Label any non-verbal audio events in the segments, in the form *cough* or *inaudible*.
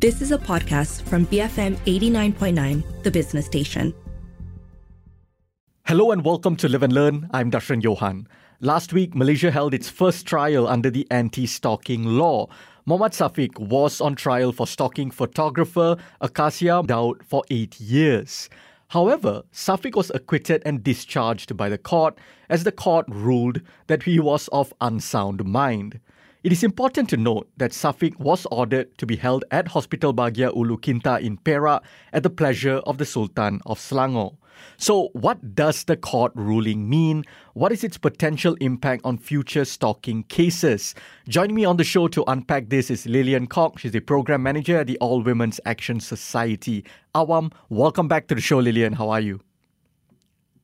This is a podcast from BFM 89.9, the business station. Hello and welcome to Live and Learn. I'm Darshan Johan. Last week, Malaysia held its first trial under the anti stalking law. Mohamad Safiq was on trial for stalking photographer Acacia Daud for eight years. However, Safiq was acquitted and discharged by the court as the court ruled that he was of unsound mind. It is important to note that Safiq was ordered to be held at Hospital Bahagia Ulu Kinta in Perak at the pleasure of the Sultan of Selangor. So, what does the court ruling mean? What is its potential impact on future stalking cases? Joining me on the show to unpack this is Lillian Kok. She's the program manager at the All Women's Action Society. Awam, welcome back to the show, Lillian. How are you?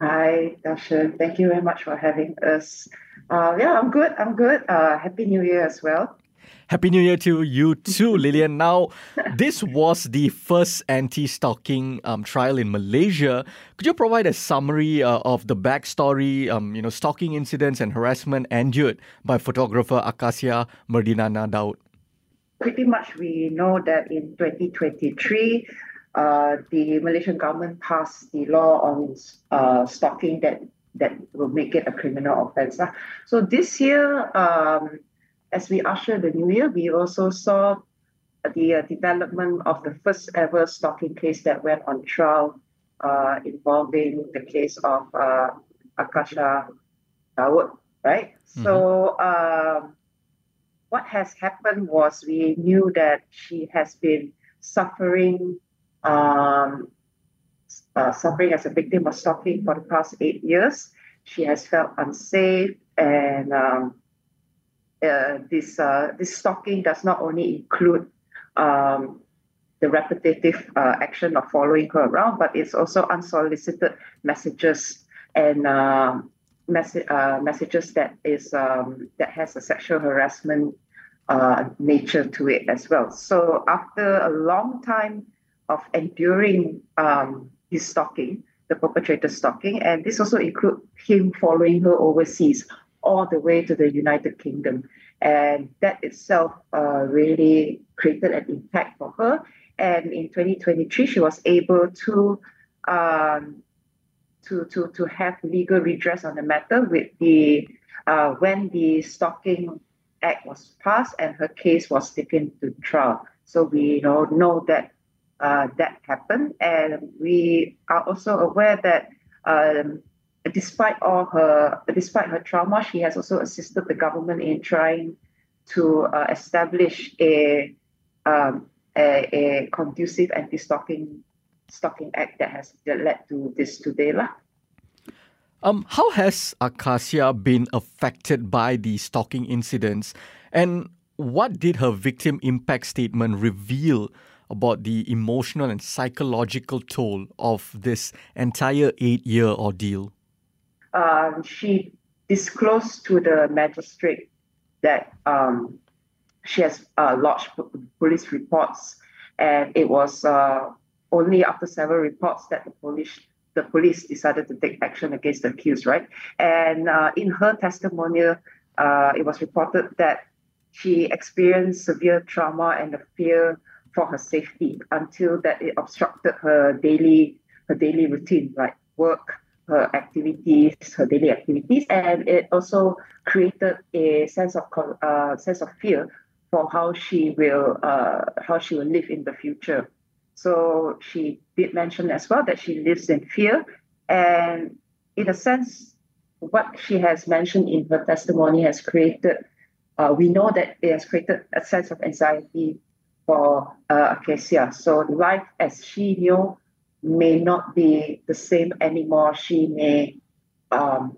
Hi, Darshan. Thank you very much for having us. Uh, yeah, I'm good. I'm good. Uh, Happy New Year as well. Happy New Year to you too, *laughs* Lillian. Now, this was the first anti-stalking um, trial in Malaysia. Could you provide a summary uh, of the backstory, um, you know, stalking incidents and harassment endured by photographer Acacia Mardinana Daud? Pretty much, we know that in 2023, uh, the Malaysian government passed the law on uh, stalking that that will make it a criminal offence. So this year, um, as we usher the new year, we also saw the uh, development of the first ever stalking case that went on trial uh, involving the case of uh, Acacia Daud, right? Mm-hmm. So um, what has happened was we knew that she has been suffering um, uh, suffering as a victim of stalking for the past eight years. She has felt unsafe and um, uh, this uh, this stalking does not only include um, the repetitive uh, action of following her around, but it's also unsolicited messages and mess- uh, messages that is um, that has a sexual harassment uh, nature to it as well. So after a long time of enduring um, his stalking, the perpetrator stalking, and this also include him following her overseas all the way to the United Kingdom. And that itself uh, really created an impact for her. And in 2023, she was able to um, to, to, to have legal redress on the matter with the uh, when the Stalking Act was passed and her case was taken to trial. So we you know, know that uh, that happened, and we are also aware that um, despite all her despite her trauma, she has also assisted the government in trying to uh, establish a, um, a, a conducive anti-stalking stalking act that has led to this today lah. Um, how has Acacia been affected by the stalking incidents, and what did her victim impact statement reveal about the emotional and psychological toll of this entire eight-year ordeal? um, she disclosed to the magistrate that um, she has uh, lodged police reports, and it was uh, only after several reports that the police the police decided to take action against the accused, right? And uh, in her testimonial, uh, it was reported that she experienced severe trauma and a fear for her safety until that it obstructed her daily her daily routine, like work, her activities, her daily activities, and it also created a sense of uh, sense of fear for how she will uh, how she will live in the future. So she did mention as well that she lives in fear, and in a sense, what she has mentioned in her testimony has created. Uh, we know that it has created a sense of anxiety for uh, Acacia. So life as she knew may not be the same anymore. She may, um,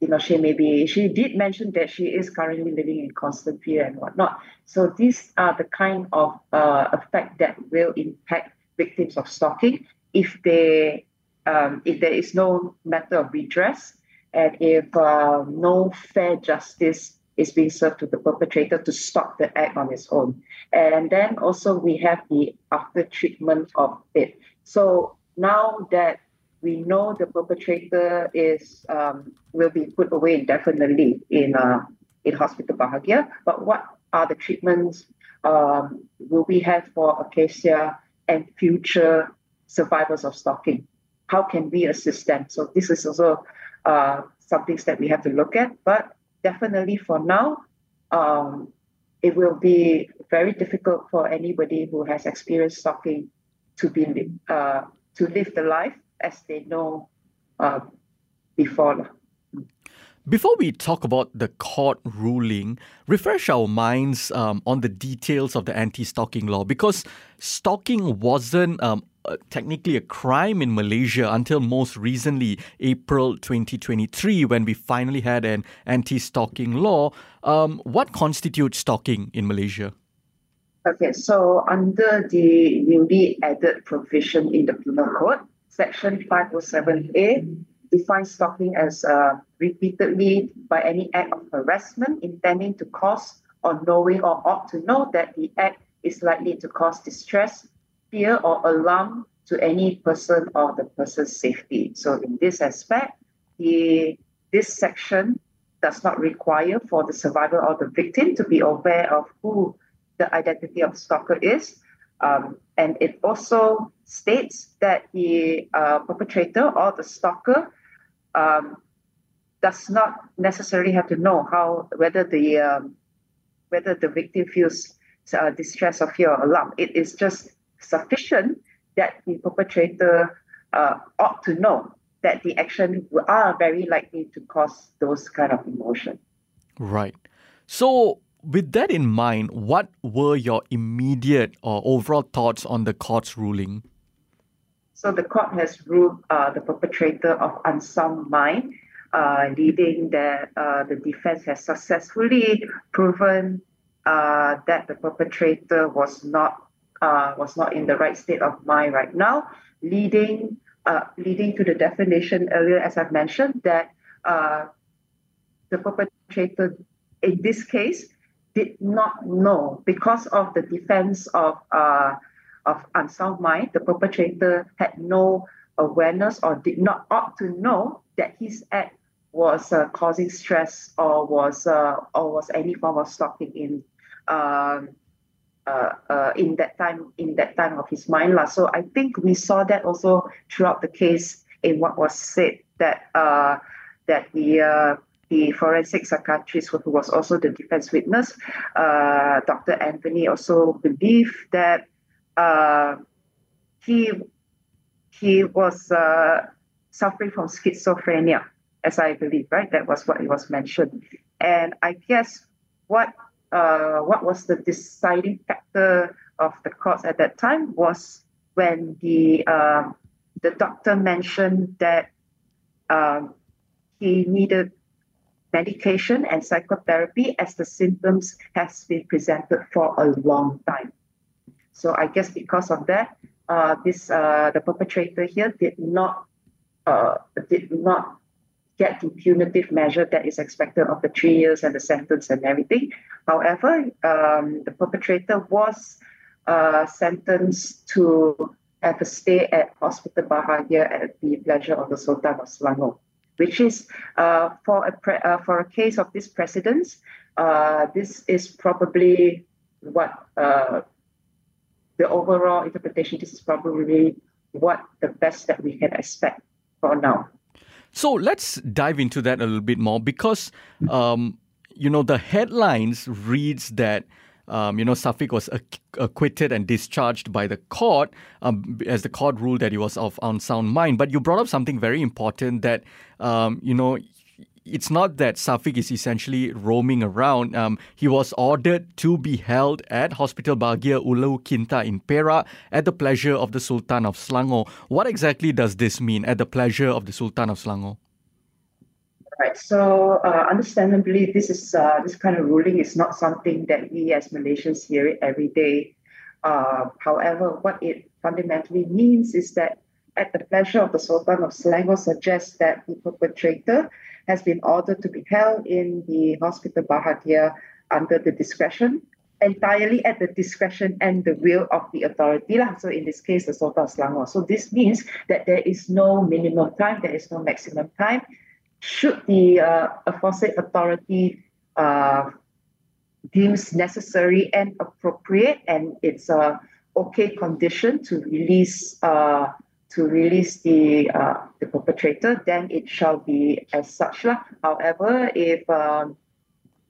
you know, she may be, she did mention that she is currently living in constant fear and whatnot. So these are the kind of uh, effect that will impact victims of stalking if they, um, if there is no matter of redress and if uh, no fair justice is being served to the perpetrator to stop the act on its own. And then also we have the after treatment of it. So now that we know the perpetrator is um, will be put away indefinitely in uh, in hospital Bahagia, but what are the treatments um, will we have for Acacia and future survivors of stalking? How can we assist them? So this is also uh, some things that we have to look at. But definitely for now, um, it will be very difficult for anybody who has experienced stalking to be uh, to live the life as they know uh, before. Before we talk about the court ruling, refresh our minds um, on the details of the anti stalking law because stalking wasn't um, uh, technically a crime in Malaysia until most recently, April 2023, when we finally had an anti stalking law. Um, what constitutes stalking in Malaysia? Okay, so under the newly added provision in the Penal Code, Section 507A defines stalking as uh, repeatedly by any act of harassment intending to cause or knowing or ought to know that the act is likely to cause distress, fear, or alarm to any person or the person's safety. So, in this aspect, the this section does not require for the survivor or the victim to be aware of who the identity of stalker is. Um, and it also states that the uh, perpetrator or the stalker um, does not necessarily have to know how whether the um, whether the victim feels uh, distress or fear or alarm. It is just sufficient that the perpetrator uh, ought to know that the action are very likely to cause those kind of emotion. Right. So, with that in mind, what were your immediate or overall thoughts on the court's ruling? So the court has ruled uh, the perpetrator of unsound mind, uh, leading that uh, the defense has successfully proven uh, that the perpetrator was not uh, was not in the right state of mind right now, leading uh, leading to the definition earlier, as I've mentioned, that the perpetrator in this case did not know because of the defense of of unsound mind, the perpetrator had no awareness or did not ought to know that his act was uh, causing stress or was uh, or was any form of stalking in um, uh, uh, in that time in that time of his mind. La. So I think we saw that also throughout the case in what was said that uh, that the uh, the forensic psychiatrist who was also the defense witness, uh, Dr. Anthony, also believed that he he was suffering from schizophrenia, as I believe, right? That was what it was mentioned, and I guess what uh, what was the deciding factor of the courts at that time was when the um, the doctor mentioned that um, he needed medication and psychotherapy as the symptoms has been presented for a long time. So I guess because of that, uh, this uh, the perpetrator here did not uh, did not get the punitive measure that is expected of the three years and the sentence and everything. However, um, the perpetrator was uh, sentenced to have a stay at Hospital Bahagia at the pleasure of the Sultan of Selangor, which is uh, for a pre- uh, for a case of this precedence. this is probably what the overall interpretation, this is probably what the best that we can expect for now. So let's dive into that a little bit more because, um, you know, the headlines reads that. Um, you know, Safiq was acquitted and discharged by the court um, as the court ruled that he was of unsound mind. But you brought up something very important that, um, you know, it's not that Safiq is essentially roaming around. Um, he was ordered to be held at Hospital Bahagia Ulu Kinta in Perak at the pleasure of the Sultan of Selangor. What exactly does this mean, at the pleasure of the Sultan of Selangor? Right. So, uh, understandably, this is uh, this kind of ruling is not something that we as Malaysians hear it every day. Uh, however, what it fundamentally means is that at the pleasure of the Sultan of Selangor suggests that the perpetrator has been ordered to be held in the Hospital Bahagia under the discretion, entirely at the discretion and the will of the authority. So in this case, the Sultan Selangor. So this means that there is no minimum time, there is no maximum time. Should the uh, aforesaid authority uh, deems necessary and appropriate, and it's a okay condition to release uh, to release the uh, the perpetrator, then it shall be as such. Lah. However, if um,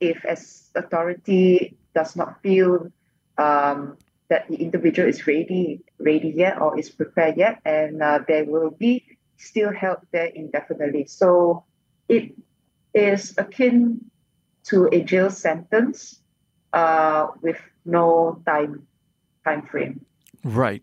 if as authority does not feel um, that the individual is ready ready yet or is prepared yet, and uh, there will be still held there indefinitely. So it is akin to a jail sentence uh, with no time time frame. Right.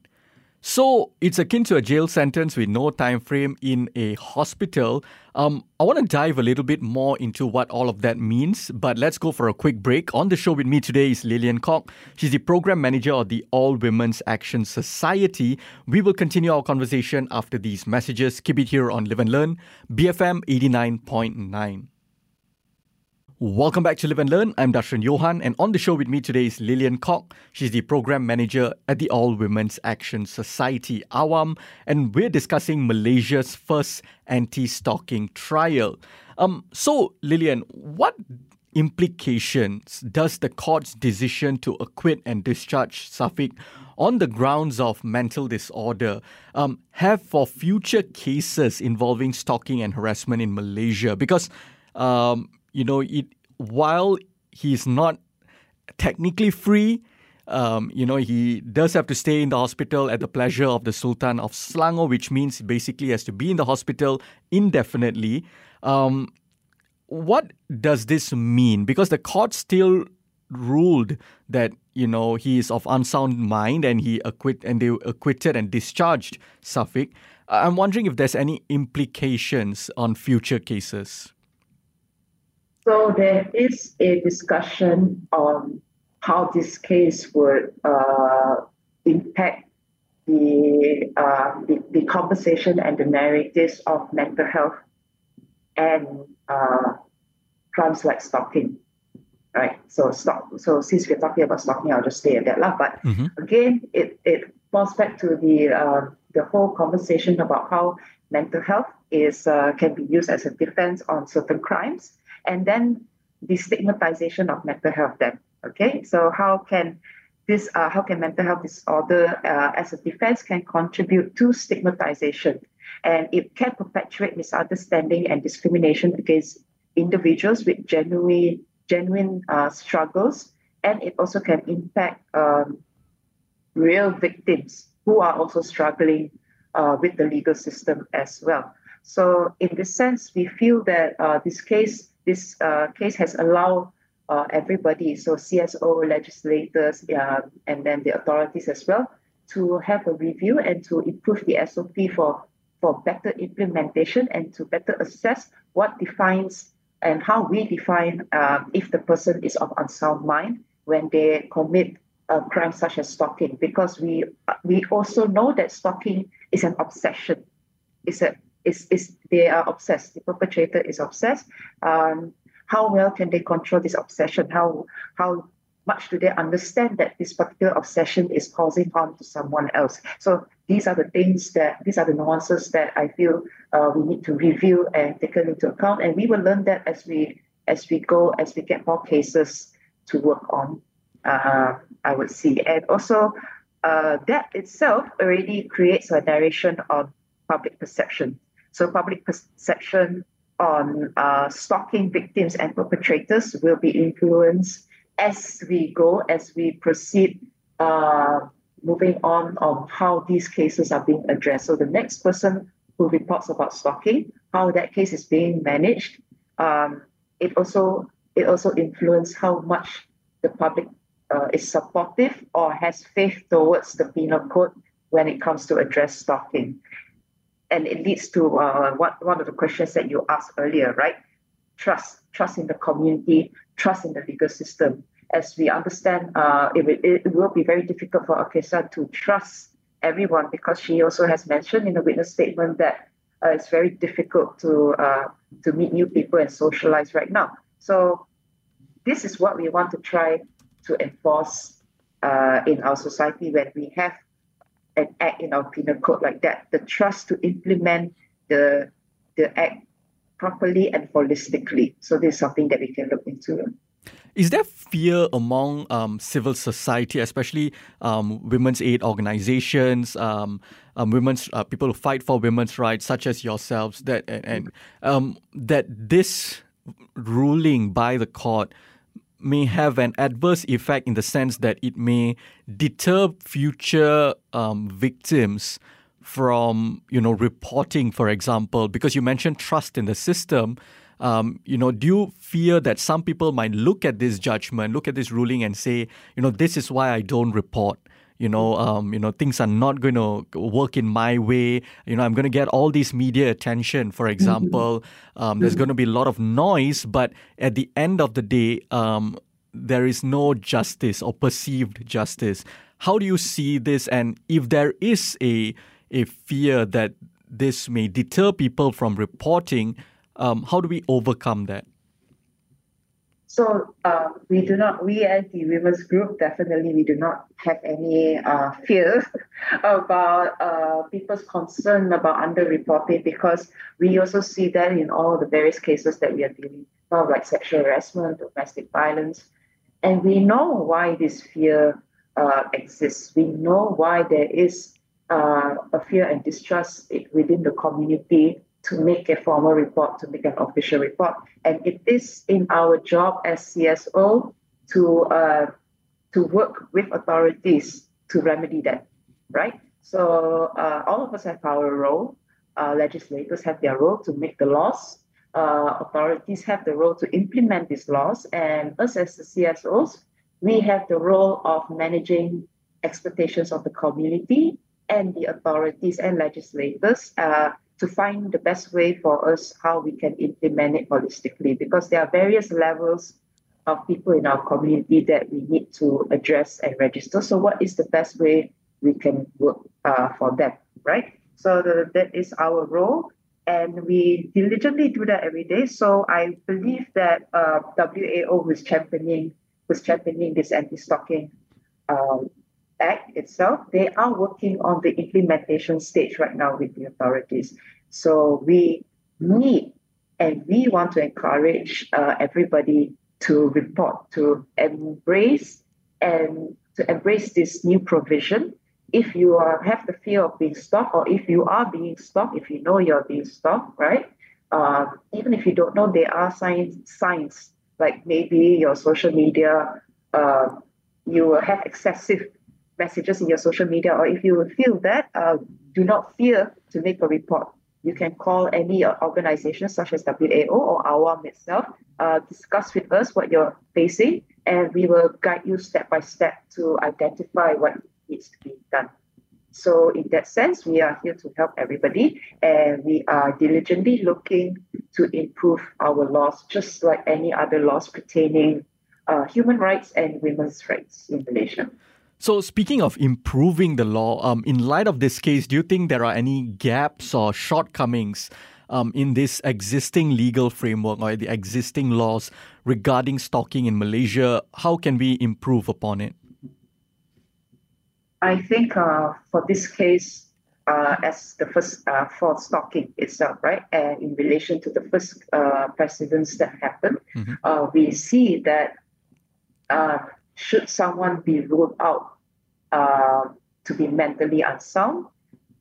So it's akin to a jail sentence with no time frame in a hospital. Um, I want to dive a little bit more into what all of that means, but let's go for a quick break. On the show with me today is Lillian Kok. She's the program manager of the All Women's Action Society. We will continue our conversation after these messages. Keep it here on Live and Learn, BFM 89.9. Welcome back to Live and Learn. I'm Darshan Johan, and on the show with me today is Lillian Kok. She's the program manager at the All Women's Action Society, AWAM, and we're discussing Malaysia's first anti-stalking trial. Um, so, Lillian, what implications does the court's decision to acquit and discharge Safiq on the grounds of mental disorder um, have for future cases involving stalking and harassment in Malaysia? Because um, you know, it while he's not technically free, um, you know, he does have to stay in the hospital at the pleasure of the Sultan of Selangor, which means basically has to be in the hospital indefinitely. Um, what does this mean? Because the court still ruled that you know he is of unsound mind and he acquit and they acquitted and discharged Safiq. I'm wondering if there's any implications on future cases. So there is a discussion on how this case would uh, impact the, uh, the, the conversation and the narratives of mental health and uh, crimes like stalking. Right. So stop. So since we're talking about stalking, I'll just stay at that lah. But mm-hmm. again, it, it falls back to the uh, the whole conversation about how mental health is uh, can be used as a defense on certain crimes and then the stigmatization of mental health then okay? So how can this uh, how can mental health disorder uh, as a defense can contribute to stigmatization? And it can perpetuate misunderstanding and discrimination against individuals with genuine genuine uh, struggles. And it also can impact um, real victims who are also struggling uh, with the legal system as well. So in this sense we feel that uh, this case this uh, case has allowed uh, everybody, so CSO, legislators, and then the authorities as well, to have a review and to improve the SOP for, for better implementation and to better assess what defines and how we define uh, if the person is of unsound mind when they commit a crime such as stalking, because we we also know that stalking is an obsession. It's a is, is they are obsessed. The perpetrator is obsessed. Um, how well can they control this obsession? How how much do they understand that this particular obsession is causing harm to someone else? So these are the things that these are the nuances that I feel uh, we need to review and take into account, and we will learn that as we as we go as we get more cases to work on. Uh, I would see, and also uh, that itself already creates a narration on public perception. So public perception on uh, stalking victims and perpetrators will be influenced as we go, as we proceed, uh, moving on on how these cases are being addressed. So the next person who reports about stalking, how that case is being managed, um, it also it also influences how much the public uh, is supportive or has faith towards the penal code when it comes to address stalking and it leads to uh, what, one of the questions that you asked earlier, right? Trust, trust in the community, trust in the legal system. As we understand, uh, it, it will be very difficult for Acacia to trust everyone because she also has mentioned in the witness statement that uh, it's very difficult to uh, to meet new people and socialize right now. So this is what we want to try to enforce uh, in our society when we have an act in our penal code like that, the trust to implement the the act properly and holistically. So this is something that we can look into. Is there fear among um, civil society, especially um, women's aid organizations, um, um women's uh, people who fight for women's rights, such as yourselves, that and, and um, that this ruling by the court may have an adverse effect in the sense that it may deter future um, victims from you know reporting, for example, because you mentioned trust in the system. Um, you know, do you fear that some people might look at this judgment, look at this ruling, and say, you know, this is why I don't report? You know, um, you know, things are not going to work in my way. You know, I'm going to get all this media attention. For mm-hmm. example, um, there's going to be a lot of noise, but at the end of the day, um, there is no justice or perceived justice. How do you see this? And if there is a a fear that this may deter people from reporting, um, how do we overcome that? So uh, we do not, we as the women's group, definitely we do not have any uh, fear *laughs* about uh, people's concern about underreporting because we also see that in all the various cases that we are dealing with, like sexual harassment, domestic violence. And we know why this fear uh, exists. We know why there is uh, a fear and distrust within the community to make a formal report, to make an official report. And it is in our job as CSO to uh, to work with authorities to remedy that, right? So uh, all of us have our role. Uh, legislators have their role to make the laws. Uh, authorities have the role to implement these laws, and us as the CSOs, we have the role of managing expectations of the community and the authorities and legislators uh, to find the best way for us how we can implement it holistically because there are various levels of people in our community that we need to address and register. So, what is the best way we can work uh, for them, right? So, the, that is our role, and we diligently do that every day. So, I believe that uh, WAO was championing was championing this anti-stalking um, Act itself, they are working on the implementation stage right now with the authorities. So we need and we want to encourage uh, everybody to report, to embrace and to embrace this new provision. If you are, have the fear of being stalked, or if you are being stalked, if you know you're being stalked, right? Um, even if you don't know, there are signs, signs like maybe your social media, uh, you have excessive messages in your social media, or if you feel that, uh, do not fear to make a report. You can call any organization such as WAO or AWAM itself, uh, discuss with us what you're facing, and we will guide you step by step to identify what needs to be done. So, in that sense, we are here to help everybody, and we are diligently looking to improve our laws, just like any other laws pertaining uh, human rights and women's rights in Malaysia. So, speaking of improving the law, um, in light of this case, do you think there are any gaps or shortcomings um, in this existing legal framework or the existing laws regarding stalking in Malaysia? How can we improve upon it? I think uh, for this case, uh, as the first uh, for stalking itself, right, and in relation to the first uh, precedents that happened, mm-hmm. Uh, we see that uh, should someone be ruled out uh, to be mentally unsound,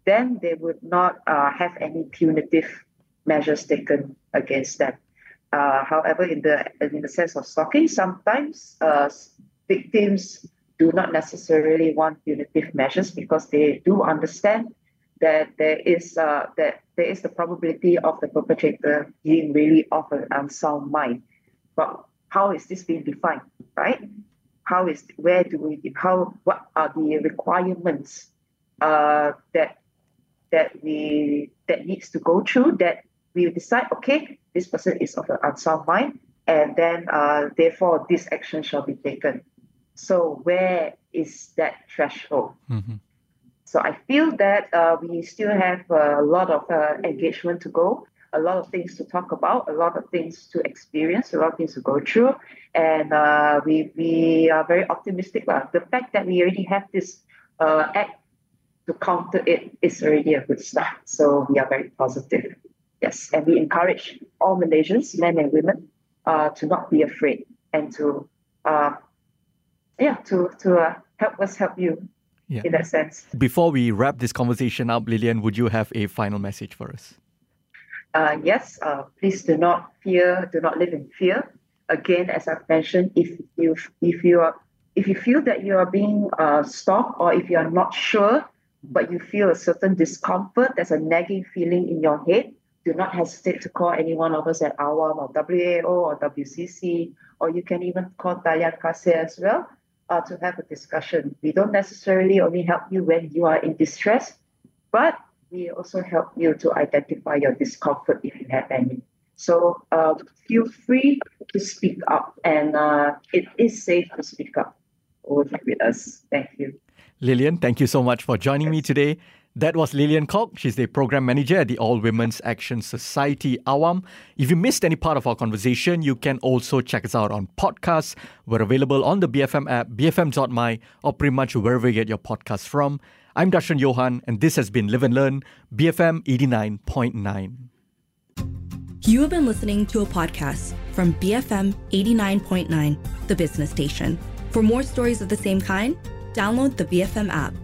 then they would not uh, have any punitive measures taken against them. Uh, however, in the in the sense of stalking, sometimes uh, victims do not necessarily want punitive measures because they do understand that there is uh, that there is the probability of the perpetrator being really of an unsound mind. But how is this being defined, right? How is where do we how what are the requirements uh, that that we that needs to go through that we decide okay this person is of an unsound mind and then uh, therefore this action shall be taken. So where is that threshold? Mm-hmm. so i feel that uh, we still have a lot of uh, engagement to go a lot of things to talk about, a lot of things to experience, a lot of things to go through. And uh, we, we are very optimistic. Uh, the fact that we already have this uh, act to counter it is already a good start. So we are very positive. Yes. And we encourage all Malaysians, men and women, uh, to not be afraid and to uh, yeah to to uh, help us help you yeah. in that sense. Before we wrap this conversation up, Lillian, would you have a final message for us? Uh, yes, uh, please do not fear, do not live in fear. Again, as I've mentioned, if you if you are if you feel that you are being uh, stalked or if you are not sure, but you feel a certain discomfort, there's a nagging feeling in your head, do not hesitate to call any one of us at AWAM or WAO or WCC, or you can even call Talian Kasih as well uh, to have a discussion. We don't necessarily only help you when you are in distress, but we also help you to identify your discomfort if you have any. So uh, feel free to speak up, and uh, it is safe to speak up with us. Thank you. Lillian, thank you so much for joining me today. That was Lillian Kok. She's the program manager at the All Women's Action Society, AWAM. If you missed any part of our conversation, you can also check us out on podcasts. We're available on the BFM app, bfm.my, or pretty much wherever you get your podcasts from. I'm Darshan Johan, and this has been Live and Learn, BFM 89.9. You have been listening to a podcast from BFM 89.9, the business station. For more stories of the same kind, download the BFM app.